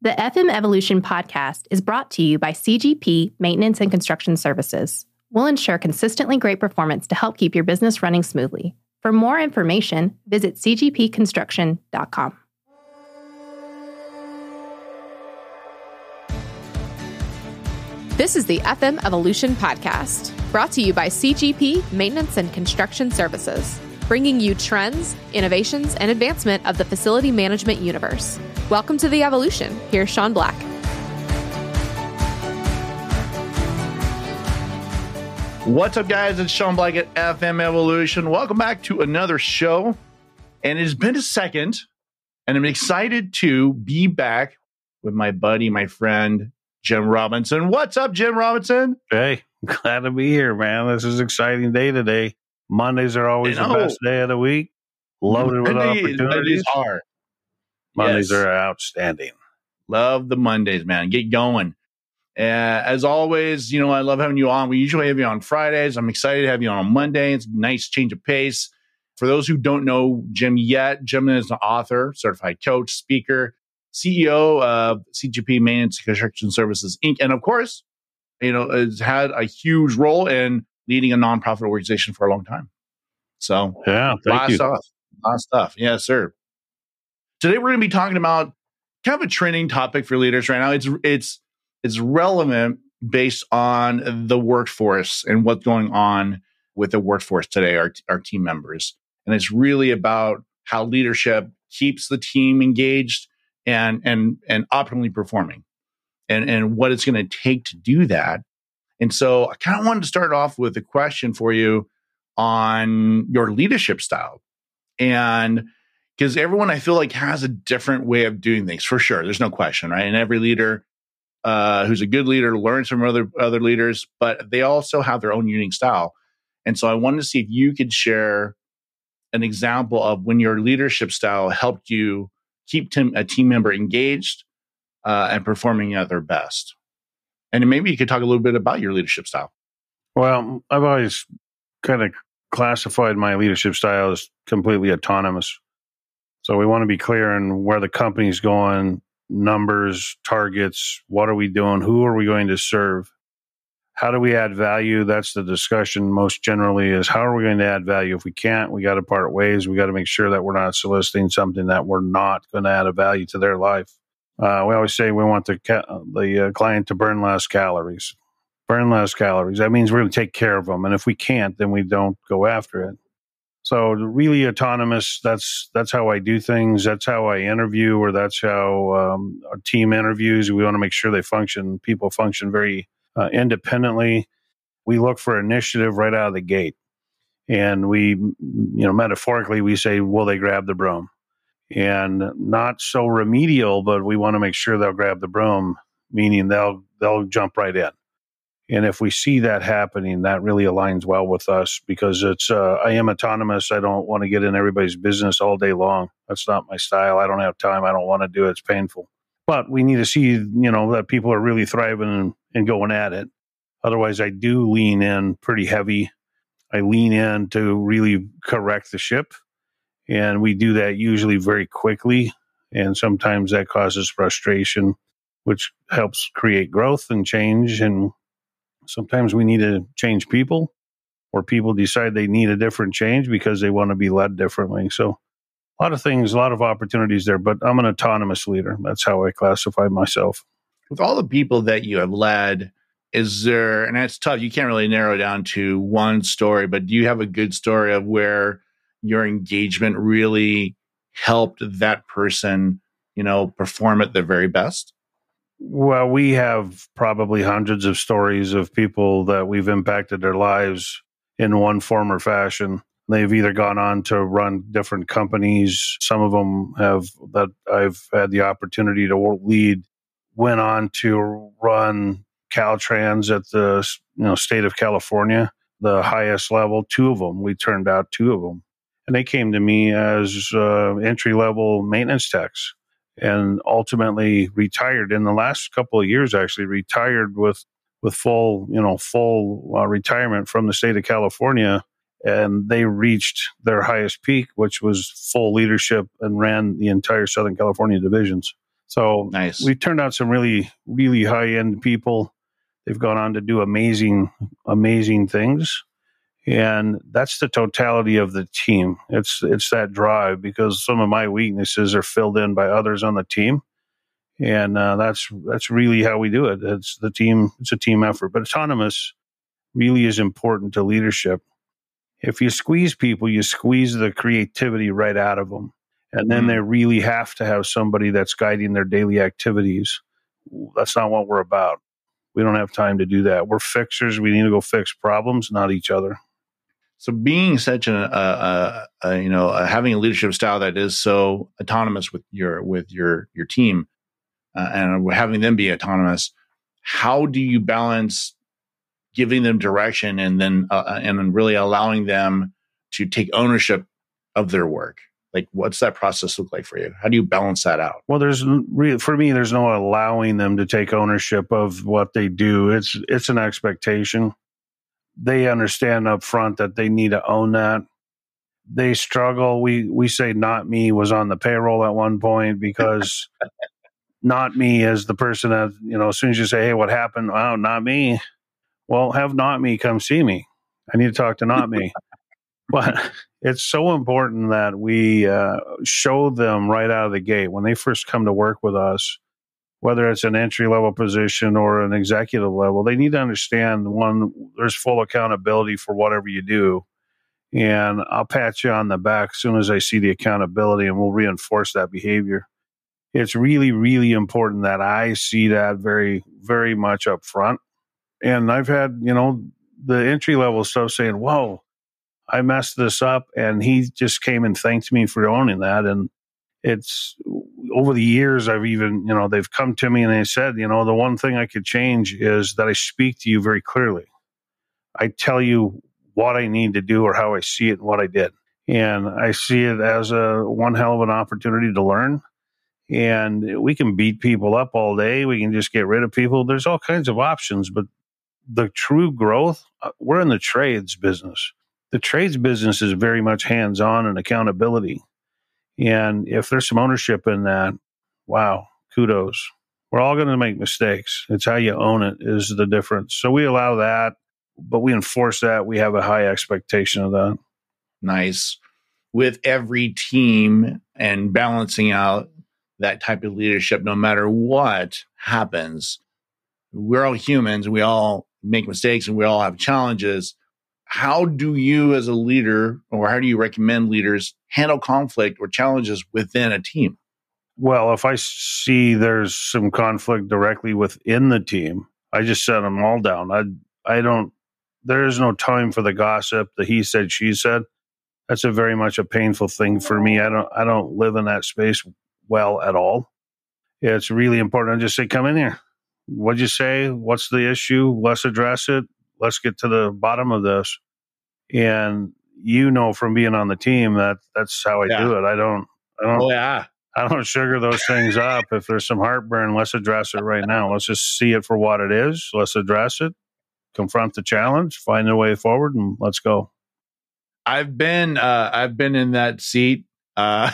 The FM Evolution podcast is brought to you by CGP Maintenance and Construction Services. We'll ensure consistently great performance to help keep your business running smoothly. For more information, visit cgpconstruction.com. This is the FM Evolution podcast, brought to you by CGP Maintenance and Construction Services bringing you trends, innovations, and advancement of the facility management universe. Welcome to the evolution. Here's Sean Black. What's up, guys? It's Sean Black at FM Evolution. Welcome back to another show. And it has been a second, and I'm excited to be back with my buddy, my friend, Jim Robinson. What's up, Jim Robinson? Hey, glad to be here, man. This is an exciting day today. Mondays are always the best day of the week, loaded with Monday, opportunities. Are. Mondays yes. are outstanding. Love the Mondays, man. Get going. Uh, as always, you know, I love having you on. We usually have you on Fridays. I'm excited to have you on on Monday. It's a nice change of pace. For those who don't know Jim yet, Jim is an author, certified coach, speaker, CEO of CGP Maintenance Construction Services Inc. And of course, you know, has had a huge role in leading a nonprofit organization for a long time. So yeah, thank lot you. Of stuff, lot of stuff. Yes, sir. Today we're going to be talking about kind of a trending topic for leaders right now. It's it's it's relevant based on the workforce and what's going on with the workforce today, our our team members, and it's really about how leadership keeps the team engaged and and and optimally performing, and and what it's going to take to do that and so I kind of wanted to start off with a question for you on your leadership style. And because everyone I feel like has a different way of doing things for sure. There's no question, right? And every leader uh, who's a good leader learns from other other leaders, but they also have their own unique style. And so I wanted to see if you could share an example of when your leadership style helped you keep a team member engaged uh, and performing at their best. And maybe you could talk a little bit about your leadership style. Well, I've always kind of classified my leadership style as completely autonomous. So we want to be clear on where the company's going, numbers, targets, what are we doing, who are we going to serve? How do we add value? That's the discussion most generally is how are we going to add value? If we can't, we got to part ways. We got to make sure that we're not soliciting something that we're not going to add a value to their life. Uh, we always say we want the ca- the uh, client to burn less calories. Burn less calories. That means we're going to take care of them, and if we can't, then we don't go after it. So really autonomous. That's that's how I do things. That's how I interview, or that's how um, our team interviews. We want to make sure they function. People function very uh, independently. We look for initiative right out of the gate, and we, you know, metaphorically, we say, "Will they grab the broom?" and not so remedial, but we want to make sure they'll grab the broom, meaning they'll they'll jump right in. And if we see that happening, that really aligns well with us because it's uh, I am autonomous. I don't want to get in everybody's business all day long. That's not my style. I don't have time. I don't want to do it. It's painful. But we need to see, you know, that people are really thriving and, and going at it. Otherwise, I do lean in pretty heavy. I lean in to really correct the ship and we do that usually very quickly. And sometimes that causes frustration, which helps create growth and change. And sometimes we need to change people, or people decide they need a different change because they want to be led differently. So, a lot of things, a lot of opportunities there, but I'm an autonomous leader. That's how I classify myself. With all the people that you have led, is there, and it's tough, you can't really narrow down to one story, but do you have a good story of where your engagement really helped that person, you know, perform at their very best? Well, we have probably hundreds of stories of people that we've impacted their lives in one form or fashion. They've either gone on to run different companies. Some of them have that I've had the opportunity to lead, went on to run Caltrans at the you know state of California, the highest level. Two of them, we turned out two of them and they came to me as uh, entry level maintenance techs and ultimately retired in the last couple of years actually retired with with full you know full uh, retirement from the state of california and they reached their highest peak which was full leadership and ran the entire southern california divisions So Nice. we've turned out some really, really high end people. They've gone on to do amazing, amazing things. And that's the totality of the team. It's it's that drive because some of my weaknesses are filled in by others on the team, and uh, that's that's really how we do it. It's the team. It's a team effort. But autonomous really is important to leadership. If you squeeze people, you squeeze the creativity right out of them, and then Mhm. they really have to have somebody that's guiding their daily activities. That's not what we're about. We don't have time to do that. We're fixers. We need to go fix problems, not each other. So being such a, a, a, a you know having a leadership style that is so autonomous with your with your your team, uh, and having them be autonomous, how do you balance giving them direction and then uh, uh, and then really allowing them to take ownership of their work? Like, what's that process look like for you? How do you balance that out? Well, there's for me, there's no allowing them to take ownership of what they do. It's it's an expectation. They understand up front that they need to own that. They struggle. We we say not me was on the payroll at one point because not me is the person that you know. As soon as you say, "Hey, what happened?" Oh, not me. Well, have not me come see me. I need to talk to not me. but it's so important that we uh, show them right out of the gate when they first come to work with us, whether it's an entry level position or an executive level, they need to understand one, there's full accountability for whatever you do. And I'll pat you on the back as soon as I see the accountability and we'll reinforce that behavior. It's really, really important that I see that very, very much up front. And I've had, you know, the entry level stuff saying, whoa, I messed this up. And he just came and thanked me for owning that. And it's over the years, I've even, you know, they've come to me and they said, you know, the one thing I could change is that I speak to you very clearly. I tell you what I need to do or how I see it and what I did. And I see it as a one hell of an opportunity to learn. And we can beat people up all day. We can just get rid of people. There's all kinds of options, but the true growth, uh, we're in the trades business. The trades business is very much hands on and accountability. And if there's some ownership in that, wow, kudos. We're all going to make mistakes. It's how you own it is the difference. So we allow that, but we enforce that. We have a high expectation of that. Nice. With every team and balancing out that type of leadership, no matter what happens, we're all humans. We all make mistakes and we all have challenges. How do you, as a leader, or how do you recommend leaders handle conflict or challenges within a team? Well, if I see there's some conflict directly within the team, I just set them all down. I I don't. There is no time for the gossip, the he said, she said. That's a very much a painful thing for me. I don't. I don't live in that space well at all. It's really important. I just say, come in here. What'd you say? What's the issue? Let's address it. Let's get to the bottom of this. And you know from being on the team that that's how I Yeah. do it. I don't. I don't. Oh yeah, I don't sugar those things up. If there's some heartburn, let's address it right now. Let's just see it for what it is. Let's address it, confront the challenge, find a way forward, and let's go. I've been uh, I've been in that seat, uh,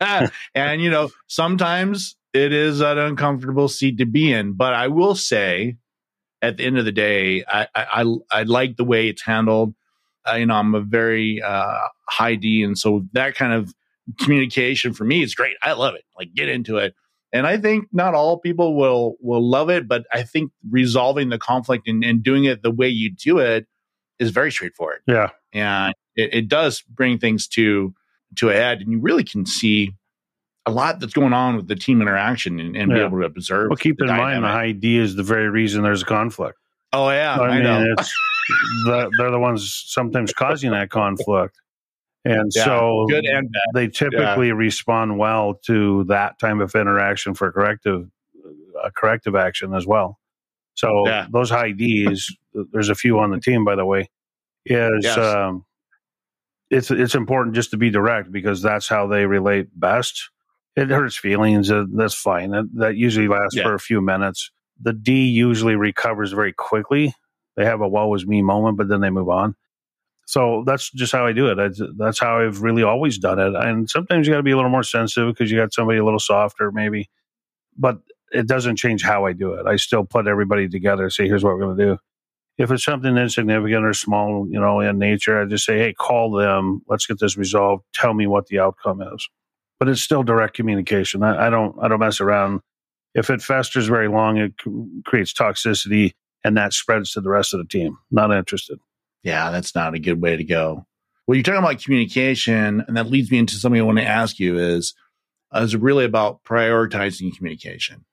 and you know sometimes it is an uncomfortable seat to be in. But I will say, at the end of the day, I I, I, I like the way it's handled. Uh, you know, I'm a very uh, high D, and so that kind of communication for me is great. I love it. Like get into it. And I think not all people will will love it, but I think resolving the conflict and, and doing it the way you do it is very straightforward Yeah. and it, it does bring things to to a head and you really can see a lot that's going on with the team interaction and, and be able to observe Well, keep in mind the dynamic. high D is the very reason there's a conflict. oh yeah i, I mean, know it's the, they're the ones sometimes causing that conflict, and Yeah, so good and bad they typically respond well to that type of interaction for corrective uh, corrective action as well. So Yeah. those high Ds, there's a few on the team, by the way, is Yes. um, it's it's important just to be direct because that's how they relate best. It hurts feelings. Uh, that's fine. That, that usually lasts Yeah. for a few minutes. The D usually recovers very quickly. They have a "woe is me" moment, but then they move on. So that's just how I do it. That's, that's how I've really always done it. And sometimes you got to be a little more sensitive because you got somebody a little softer, maybe. but it doesn't change how I do it. I still put everybody together, say, here's what we're going to do. If it's something insignificant or small, you know, in nature, I just say, hey, call them. Let's get this resolved. Tell me what the outcome is. But it's still direct communication. I, I don't, I don't mess around. If it festers very long, it creates toxicity, and that spreads to the rest of the team. Not interested. Yeah, that's not a good way to go. Well, you're talking about communication, and that leads me into something I want to ask you: is is really about prioritizing communication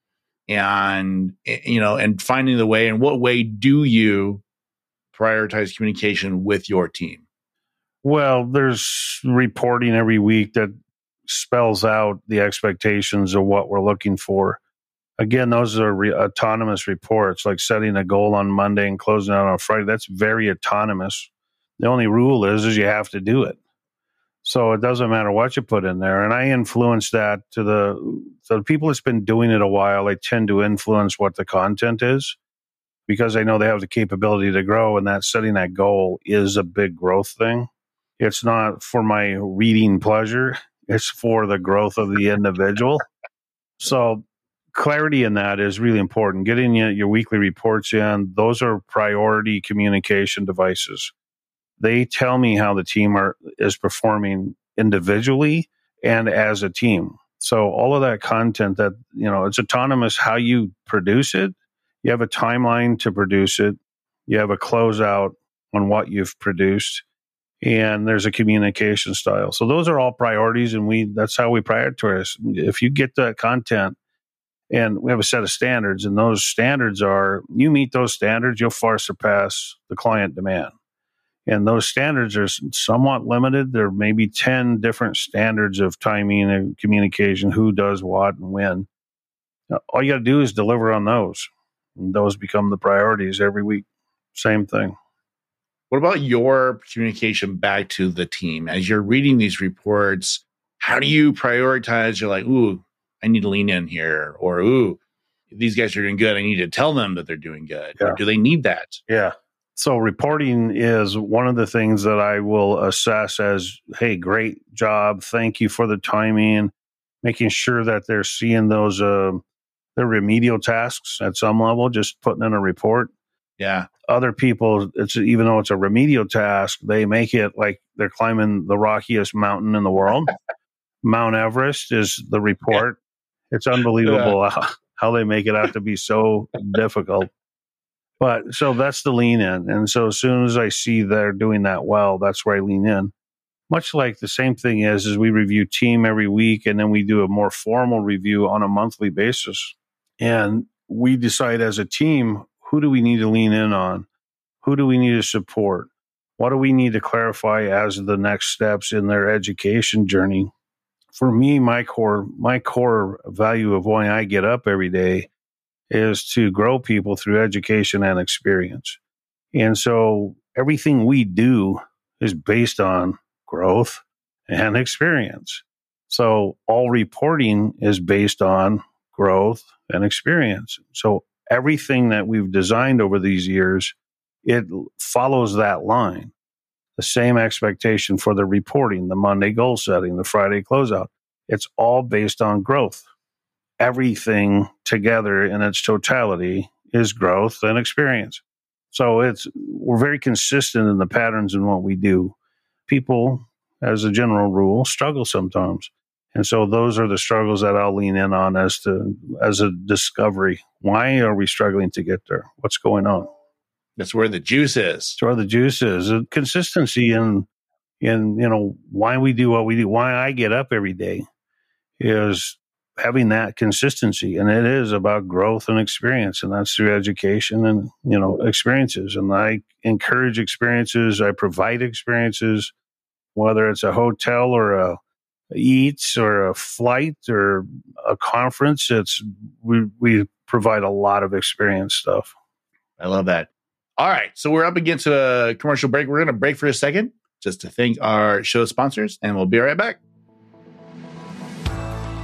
and eh, you know and finding the way and what way do you prioritize communication with your team well there's reporting every week that spells out the expectations of what we're looking for again those are re- autonomous reports like setting a goal on monday and closing out on friday that's very autonomous the only rule is is you have to do it so it doesn't matter what you put in there. And I influence that to the, to the people that's been doing it a while. I tend to influence what the content is because I know they have the capability to grow. And that setting that goal is a big growth thing. It's not for my reading pleasure, it's for the growth of the individual. So clarity in that is really important. Getting your weekly reports in, those are priority communication devices. They tell me how the team are, is performing individually and as a team. So all of that content that, you know, it's autonomous how you produce it. You have a timeline to produce it. You have a closeout on what you've produced and there's a communication style. So those are all priorities and we that's how we prioritize. If you get that content and we have a set of standards and those standards are you meet those standards, you'll far surpass the client demand and those standards are somewhat limited. There may be 10 different standards of timing and communication, who does what and when. Uh, all you got to do is deliver on those. And those become the priorities every week. Same thing. What about your communication back to the team? As you're reading these reports, how do you prioritize? You're like, ooh, I need to lean in here, or ooh, these guys are doing good. I need to tell them that they're doing good. Yeah. do they need that? Yeah. So reporting is one of the things that I will assess as, hey, great job. Thank you for the timing, making sure that they're seeing those uh, their remedial tasks at some level, just putting in a report. Yeah. Other people, it's even though it's a remedial task, they make it like they're climbing the rockiest mountain in the world. Mount Everest is the report. Yeah. It's unbelievable yeah. how, how they make it out to be so difficult. But so that's the lean in. And so as soon as I see they're doing that well, that's where I lean in. Much like the same thing is, is we review team every week and then we do a more formal review on a monthly basis. And we decide as a team, who do we need to lean in on? Who do we need to support? What do we need to clarify as the next steps in their education journey? For me, my core, my core value of why I get up every day is to grow people through education and experience. And so everything we do is based on growth and experience. So all reporting is based on growth and experience. So everything that we've designed over these years, it follows that line. The same expectation for the reporting, the Monday goal setting, the Friday closeout. It's all based on growth everything together in its totality is growth and experience. So it's we're very consistent in the patterns in what we do. People, as a general rule, struggle sometimes. And so those are the struggles that I'll lean in on as to as a discovery. Why are we struggling to get there? What's going on? That's where the juice is. That's where the juice is. Consistency in in you know why we do what we do. Why I get up every day is having that consistency and it is about growth and experience and that's through education and you know experiences and i encourage experiences i provide experiences whether it's a hotel or a eats or a flight or a conference it's we we provide a lot of experience stuff. I love that. All right so we're up against a commercial break. We're going to break for a second just to thank our show sponsors and we'll be right back.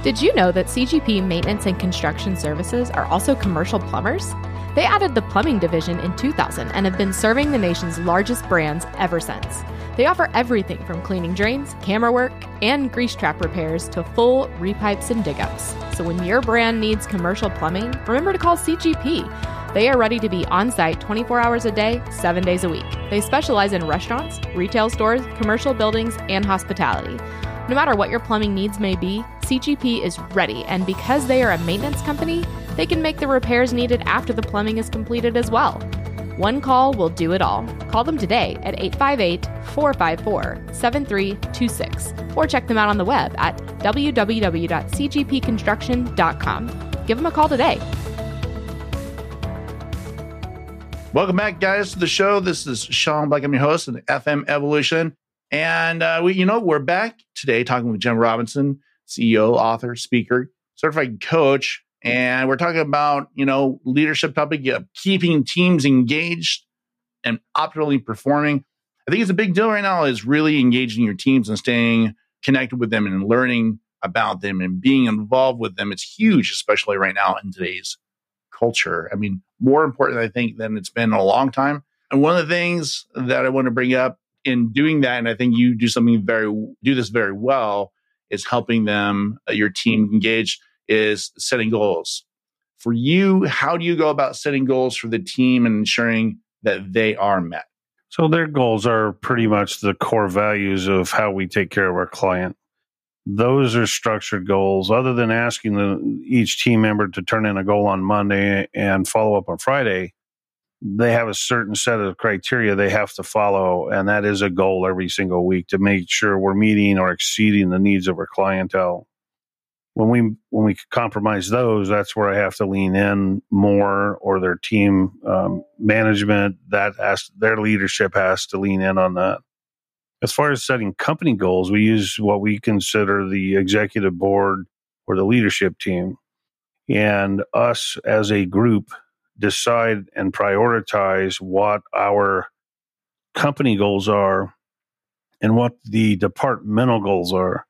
Did you know that CGP Maintenance and Construction Services are also commercial plumbers? They added the plumbing division in 2000 and have been serving the nation's largest brands ever since. They offer everything from cleaning drains, camera work, and grease trap repairs to full repipes and dig ups. So when your brand needs commercial plumbing, remember to call CGP. They are ready to be on site 24 hours a day, 7 days a week. They specialize in restaurants, retail stores, commercial buildings, and hospitality. No matter what your plumbing needs may be, CGP is ready, and because they are a maintenance company, they can make the repairs needed after the plumbing is completed as well. One call will do it all. Call them today at 858 454 7326 or check them out on the web at www.cgpconstruction.com. Give them a call today. Welcome back, guys, to the show. This is Sean Black. I'm your host of FM Evolution. And uh, we, you know, we're back today talking with Jim Robinson, CEO, author, speaker, certified coach, and we're talking about, you know, leadership topic, keeping teams engaged and optimally performing. I think it's a big deal right now is really engaging your teams and staying connected with them and learning about them and being involved with them. It's huge, especially right now in today's culture. I mean, more important, I think, than it's been in a long time. And one of the things that I want to bring up in doing that, and I think you do something very, do this very well, is helping them, uh, your team engage is setting goals. For you, how do you go about setting goals for the team and ensuring that they are met? So their goals are pretty much the core values of how we take care of our client. Those are structured goals. Other than asking the, each team member to turn in a goal on Monday and follow up on Friday, they have a certain set of criteria they have to follow, and that is a goal every single week to make sure we're meeting or exceeding the needs of our clientele when we when we compromise those, that's where I have to lean in more, or their team um, management that has their leadership has to lean in on that. As far as setting company goals, we use what we consider the executive board or the leadership team, and us as a group decide and prioritize what our company goals are and what the departmental goals are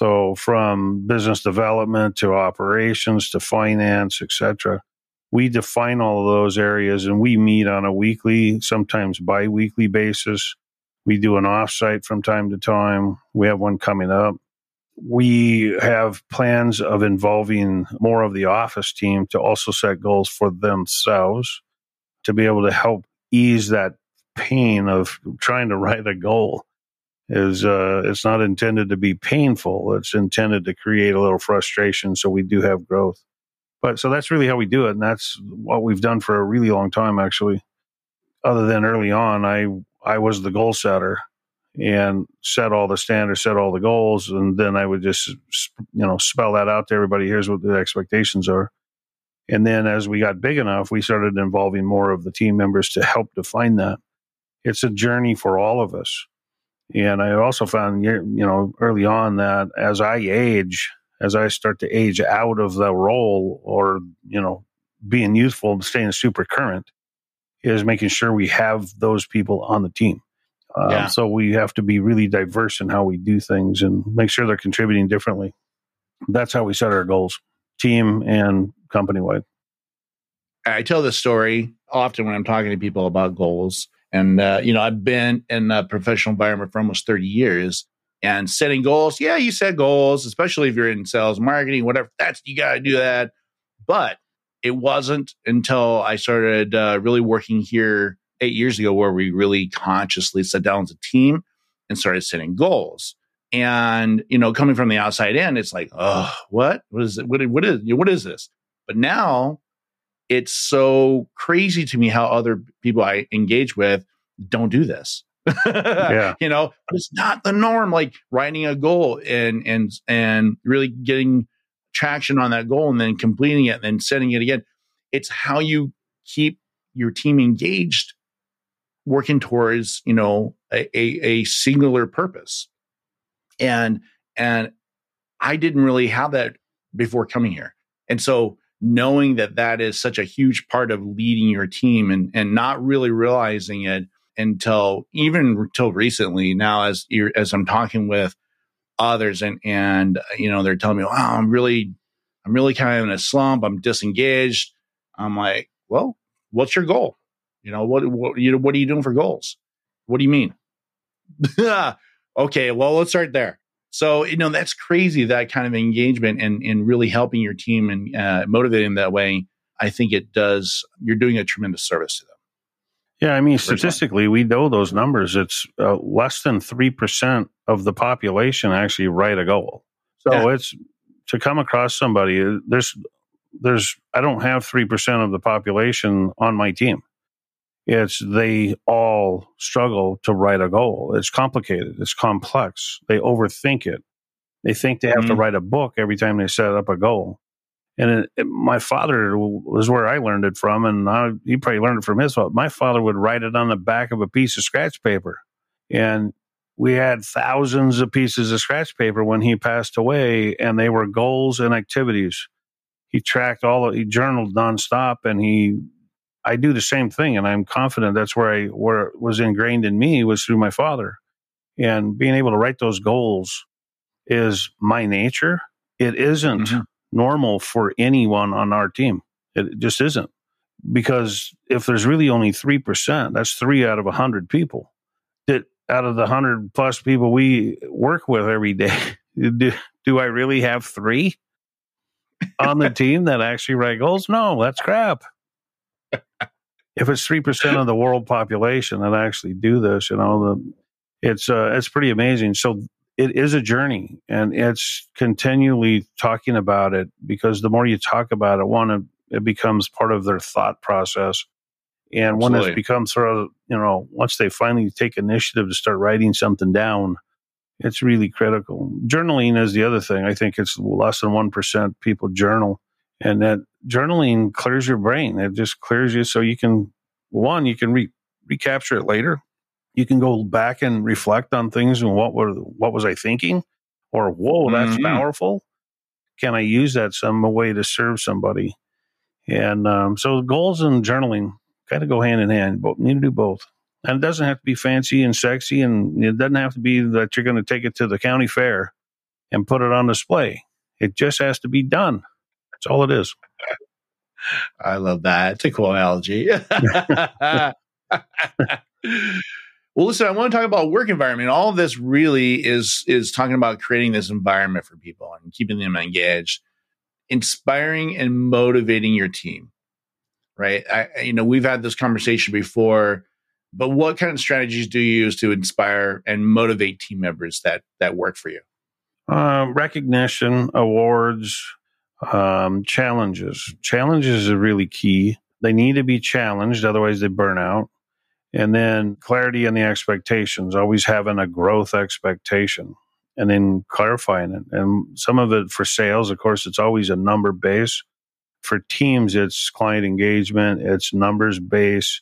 so from business development to operations to finance, etc. We define all of those areas and we meet on a weekly, sometimes bi-weekly basis. We do an offsite from time to time. We have one coming up. We have plans of involving more of the office team to also set goals for themselves to be able to help ease that pain of trying to write a goal is uh, it's not intended to be painful. It's intended to create a little frustration so we do have growth. But so that's really how we do it, and that's what we've done for a really long time, actually. Other than early on, I I was the goal setter and set all the standards, set all the goals, and then I would just you know spell that out to everybody. Here's what the expectations are. And then as we got big enough, we started involving more of the team members to help define that. It's a journey for all of us and I also found, you know, early on that as I age, as I start to age out of the role or, you know, being youthful and staying super current, is making sure we have those people on the team. Um, yeah. So we have to be really diverse in how we do things and make sure they're contributing differently. That's how we set our goals, team and company wide. I tell this story often when I'm talking to people about goals and, uh, you know, I've been in a professional environment for almost 30 years and setting goals. Yeah, you set goals, especially if you're in sales, marketing, whatever. That's, you got to do that. But it wasn't until I started uh, really working here eight years ago where we really consciously sat down as a team and started setting goals. And, you know, coming from the outside in, it's like, oh, what? What is it? What, what is, what is this? But now it's so crazy to me how other people I engage with don't do this. yeah. You know, it's not the norm. Like writing a goal and and and really getting traction on that goal and then completing it and then setting it again. It's how you keep your team engaged, working towards, you know, a, a, a singular purpose. And and I didn't really have that before coming here. And so knowing that that is such a huge part of leading your team and, and not really realizing it until even until recently now as as I'm talking with others and and you know they're telling me wow I'm really I'm really kind of in a slump. I'm disengaged. I'm like well what's your goal? You know what what you know what are you doing for goals? What do you mean? Okay, well, let's start there. So, you know, that's crazy that kind of engagement and, and really helping your team and uh, motivating them that way. I think it does, you're doing a tremendous service to them. Yeah, I mean, statistically, we know those numbers. It's uh, less than 3% of the population actually write a goal. So yeah. it's to come across somebody, uh, there's, there's, I don't have 3% of the population on my team. It's they all struggle to write a goal. It's complicated. It's complex. They overthink it. They think they have mm-hmm. to write a book every time they set up a goal. And it, it, my father was where I learned it from, and I, he probably learned it from his father. My father would write it on the back of a piece of scratch paper, and we had thousands of pieces of scratch paper when he passed away, and they were goals and activities. He tracked all. He journaled nonstop, and he I do the same thing, and I'm confident that's where I where it was ingrained in me was through my father, and being able to write those goals is my nature. It isn't mm-hmm. normal for anyone on our team. It just isn't because if there's really only three percent, that's three out of a hundred people. That out of the hundred plus people we work with every day, do, do I really have three on the team that actually write goals? No, that's crap if it's three percent of the world population that actually do this, you know, the, it's uh, it's pretty amazing. So it is a journey, and it's continually talking about it because the more you talk about it, one it becomes part of their thought process, and when it becomes sort of you know once they finally take initiative to start writing something down, it's really critical. Journaling is the other thing. I think it's less than one percent people journal, and that journaling clears your brain. It just clears you so you can, one, you can re- recapture it later. You can go back and reflect on things and what were what was I thinking, or whoa, that's mm-hmm. powerful. Can I use that some way to serve somebody? And um, so goals and journaling kind of go hand in hand. But need to do both. And it doesn't have to be fancy and sexy, and it doesn't have to be that you're going to take it to the county fair and put it on display. It just has to be done. That's all it is. I love that. It's a cool analogy. well, listen, I want to talk about work environment. All of this really is is talking about creating this environment for people and keeping them engaged, inspiring and motivating your team. Right? I, you know, we've had this conversation before, but what kind of strategies do you use to inspire and motivate team members that that work for you? Uh, recognition, awards, um, challenges. Challenges are really key. They need to be challenged, otherwise they burn out. And then clarity on the expectations, always having a growth expectation and then clarifying it. And some of it for sales, of course, it's always a number base. For teams, it's client engagement, it's numbers base,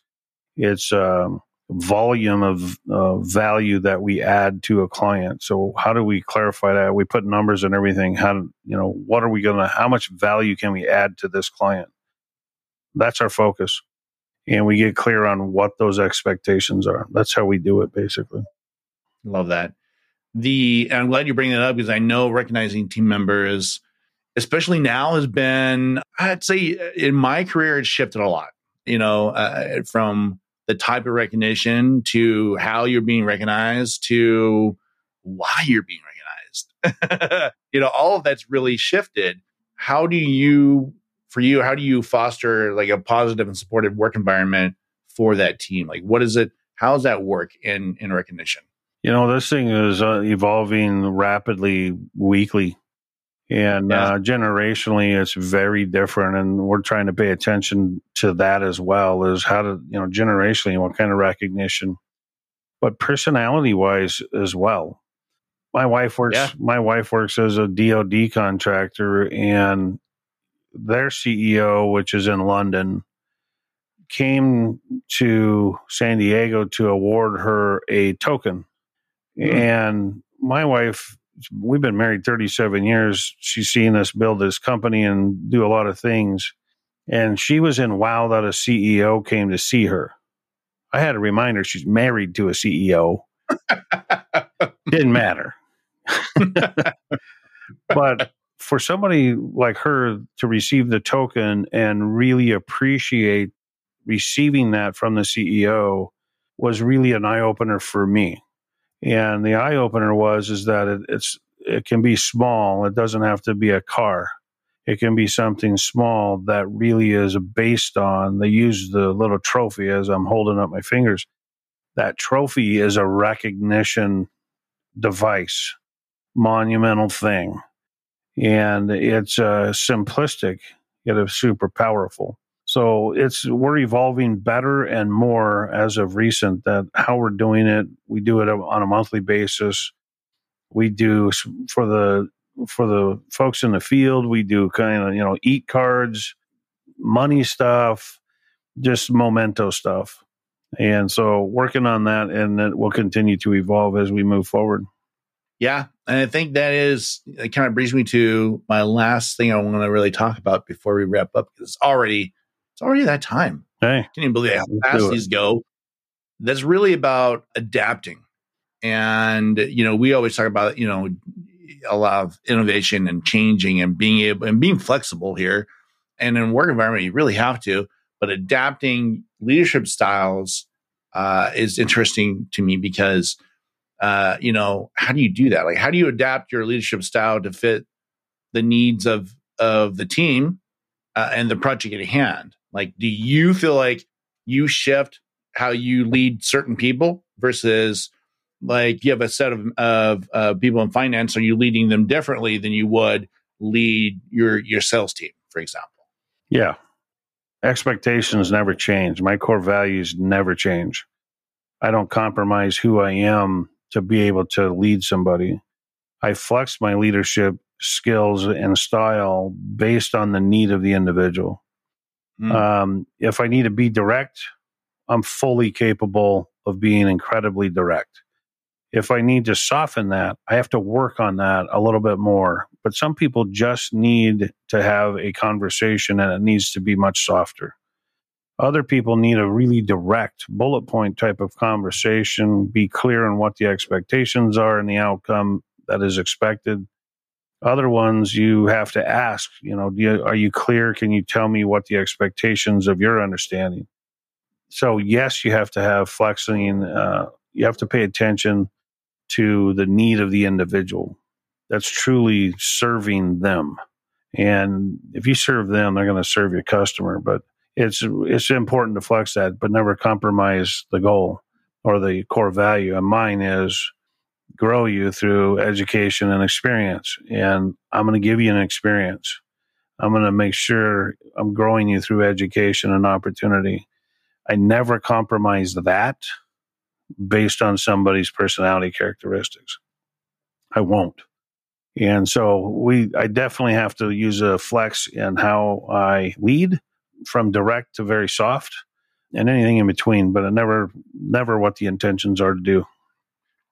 it's um, volume of uh, value that we add to a client. So how do we clarify that? We put numbers and everything. How do, you know what are we going to? How much value can we add to this client? That's our focus, and we get clear on what those expectations are. That's how we do it, basically. Love that. The I'm glad you bring that up because I know recognizing team members, especially now, has been I'd say in my career it's shifted a lot. You know, uh, from the type of recognition to how you're being recognized to why you're being recognized. you know, all of that's really shifted. How do you, for you, how do you foster like a positive and supportive work environment for that team? Like, what is it? How does that work in in recognition? You know, this thing is uh, evolving rapidly weekly. And yeah. uh, generationally, it's very different, and we're trying to pay attention to that as well. Is how to you know generationally what kind of recognition, but personality wise as well. My wife works. Yeah. My wife works as a DoD contractor, and their CEO, which is in London, came to San Diego to award her a token, mm. and my wife we've been married 37 years. She's seen us build this company and do a lot of things. And she was in wow that a CEO came to see her. I had to remind her she's married to a CEO. Didn't matter. but for somebody like her to receive the token and really appreciate receiving that from the CEO was really an eye opener for me And the eye opener was is that it, it's it can be small. It doesn't have to be a car. It can be something small that really is based on. They use the little trophy as I'm holding up my fingers. That trophy is a recognition device, monumental thing, and it's uh, simplistic yet it's super powerful. So it's we're evolving better and more as of recent. That how we're doing it, we do it on a monthly basis. We do for the for the folks in the field. We do kind of you know eat cards, money stuff, just memento stuff. And so working on that, and it will continue to evolve as we move forward. Yeah. And I think that is, it kind of brings me to my last thing I want to really talk about before we wrap up because it's already, it's already that time. Hey. Can't even believe how fast these go. That's really about adapting. And, you know, we always talk about, you know, a lot of innovation and changing and being able and being flexible here. And in work environment, you really have to, but adapting leadership styles uh, is interesting to me because uh, you know, how do you do that? Like, how do you adapt your leadership style to fit the needs of of the team uh, and the project at hand? Like, do you feel like you shift how you lead certain people versus like you have a set of of uh, people in finance? Are you leading them differently than you would lead your your sales team, for example? Yeah, expectations never change. My core values never change. I don't compromise who I am to be able to lead somebody. I flex my leadership skills and style based on the need of the individual. Mm. Um, if I need to be direct, I'm fully capable of being incredibly direct. If I need to soften that, I have to work on that a little bit more. But some people just need to have a conversation and it needs to be much softer. Other people need a really direct bullet point type of conversation, be clear on what the expectations are and the outcome that is expected. Other ones you have to ask, you know, you, are you clear? Can you tell me what the expectations of your understanding? So, yes, you have to have flexing, uh, you have to pay attention to the need of the individual. That's truly serving them. And if you serve them, they're going to serve your customer. But it's it's important to flex that, but never compromise the goal or the core value. And mine is grow you through education and experience. And I'm going to give you an experience. I'm going to make sure I'm growing you through education and opportunity. I never compromise that based on somebody's personality characteristics. I won't. And so we I definitely have to use a flex in how I lead from direct to very soft and anything in between, but never never what the intentions are to do.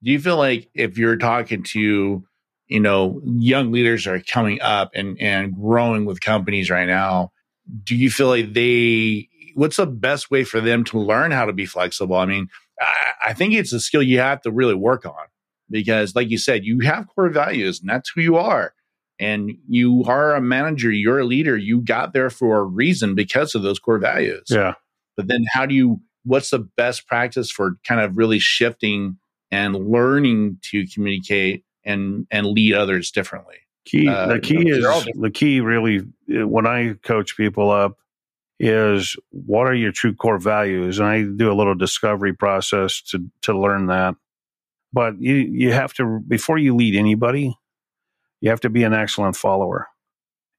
Do you feel like if you're talking to, you know, young leaders are coming up and and growing with companies right now, do you feel like they what's the best way for them to learn how to be flexible? I mean, I, I think it's a skill you have to really work on because like you said, you have core values and that's who you are and you are a manager, you're a leader, you got there for a reason because of those core values. Yeah. But then how do you what's the best practice for kind of really shifting and learning to communicate and and lead others differently? Key uh, the key you know, is the key really when I coach people up is what are your true core values and I do a little discovery process to to learn that. But you you have to before you lead anybody, you have to be an excellent follower.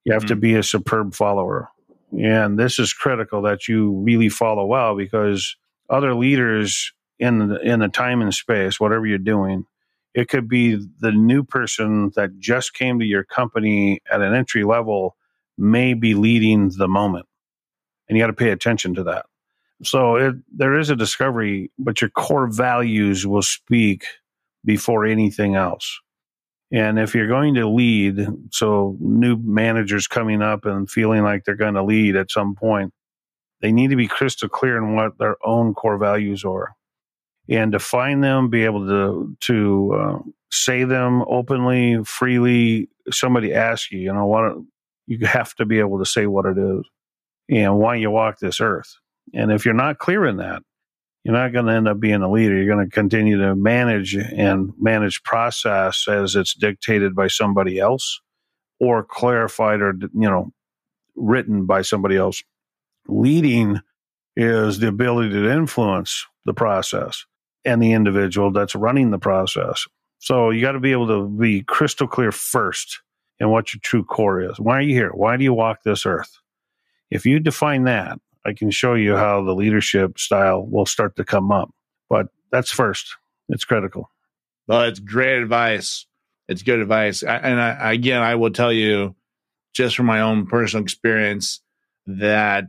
You have mm-hmm. to be a superb follower. And this is critical that you really follow well because other leaders in the, in the time and space, whatever you're doing, it could be the new person that just came to your company at an entry level may be leading the moment. And you got to pay attention to that. So it, there is a discovery, but your core values will speak before anything else. And if you're going to lead, so new managers coming up and feeling like they're going to lead at some point, they need to be crystal clear in what their own core values are and define them, be able to, to uh, say them openly, freely. Somebody asks you, you know, what you have to be able to say what it is and why you walk this earth. And if you're not clear in that, you're not going to end up being a leader. You're going to continue to manage and manage process as it's dictated by somebody else or clarified or, you know, written by somebody else. Leading is the ability to influence the process and the individual that's running the process. So you got to be able to be crystal clear first in what your true core is. Why are you here? Why do you walk this earth? If you define that, I can show you how the leadership style will start to come up. But that's first. It's critical. Well, it's great advice. It's good advice. I, and I, again, I will tell you just from my own personal experience that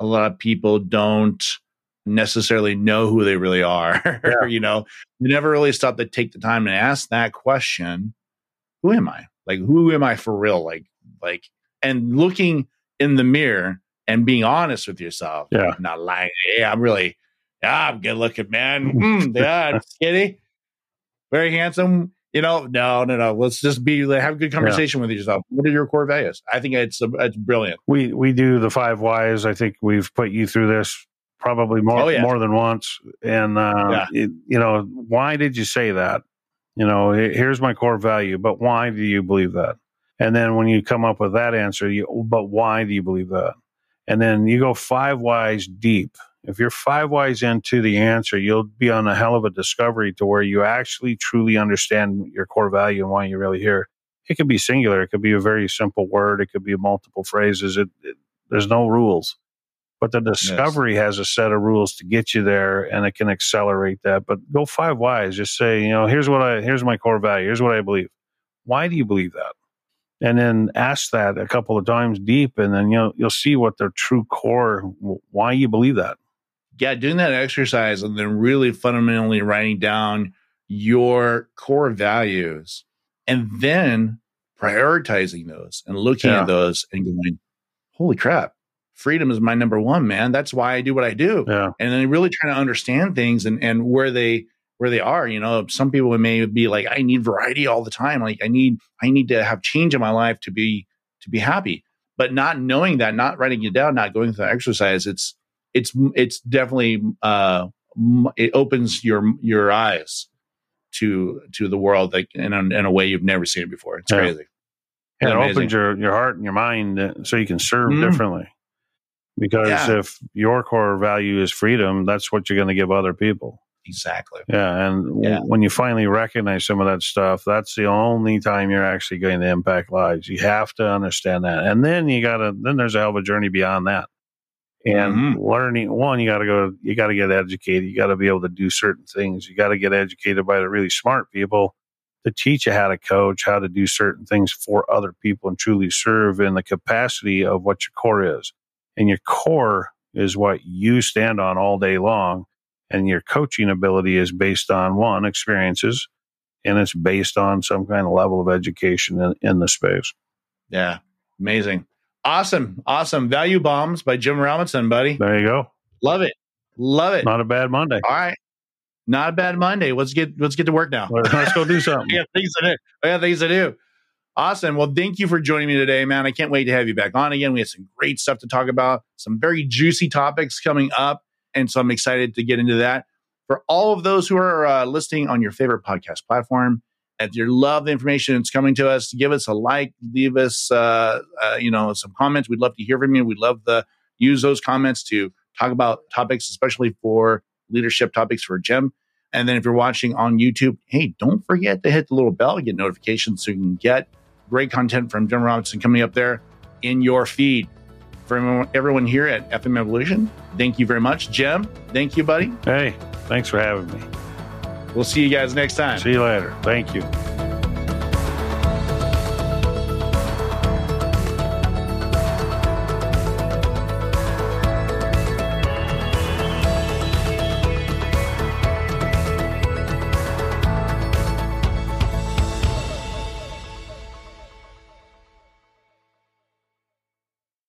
a lot of people don't necessarily know who they really are. Yeah. you know, you never really stop to take the time to ask that question Who am I? Like, who am I for real? Like, like, and looking in the mirror and being honest with yourself. Yeah. Not lying. Yeah, I'm really, yeah, I'm good looking, man. Mm, yeah, I'm skinny, very handsome. You know, no, no, no. Let's just be have a good conversation yeah. with yourself. What are your core values? I think it's it's brilliant. We we do the five whys. I think we've put you through this probably more oh, yeah. more than once. And uh, yeah. it, you know, why did you say that? You know, here's my core value, but why do you believe that? And then when you come up with that answer, you but why do you believe that? And then you go five whys deep. If you're five whys into the answer, you'll be on a hell of a discovery to where you actually truly understand your core value and why you're really here. It could be singular. It could be a very simple word. It could be multiple phrases. It, it, there's no rules. But the discovery yes. has a set of rules to get you there and it can accelerate that. But go five whys. Just say, you know, here's what I, here's my core value. Here's what I believe. Why do you believe that? and then ask that a couple of times deep and then you'll you'll see what their true core why you believe that yeah doing that exercise and then really fundamentally writing down your core values and then prioritizing those and looking yeah. at those and going holy crap freedom is my number one man that's why i do what i do yeah. and then really trying to understand things and and where they where they are. You know, some people may be like, I need variety all the time. Like I need, I need to have change in my life to be, to be happy. But not knowing that, not writing it down, not going through the exercise, it's, it's, it's definitely, uh, it opens your, your eyes to, to the world like in a, in a way you've never seen it before. It's yeah. crazy. Yeah, it opens your, your heart and your mind uh, so you can serve mm. differently. Because yeah. if your core value is freedom, that's what you're going to give other people. Exactly. Yeah. And yeah. When you finally recognize some of that stuff, that's the only time you're actually going to impact lives. You have to understand that. And then you got to, then there's a hell of a journey beyond that. And mm-hmm. learning, one, you got to go, you got to get educated. You got to be able to do certain things. You got to get educated by the really smart people to teach you how to coach, how to do certain things for other people and truly serve in the capacity of what your core is. And your core is what you stand on all day long and your coaching ability is based on one experiences and it's based on some kind of level of education in, in the space. Yeah. Amazing. Awesome. Awesome. Value bombs by jim robinson buddy. There you go. Love it. Love it. Not a bad monday. All right. Not a bad monday. Let's get let's get to work now. Let's go do something. Yeah things to do. I got things to do Awesome. Well, thank you for joining me today, man. I can't wait to have you back on again. We have some great stuff to talk about, some very juicy topics coming up. And so I'm excited to get into that. For all of those who are uh, listening on your favorite podcast platform, if you love the information that's coming to us, give us a like, leave us, uh, uh, you know, some comments. We'd love to hear from you. We'd love to use those comments to talk about topics, especially for leadership topics for Jim. And then if you're watching on YouTube, hey, don't forget to hit the little bell, to get notifications so you can get great content from Jim Robinson coming up there in your feed for everyone here at FM Evolution. Thank you very much. Jim, thank you, buddy. Hey, thanks for having me. We'll see you guys next time. See you later. Thank you.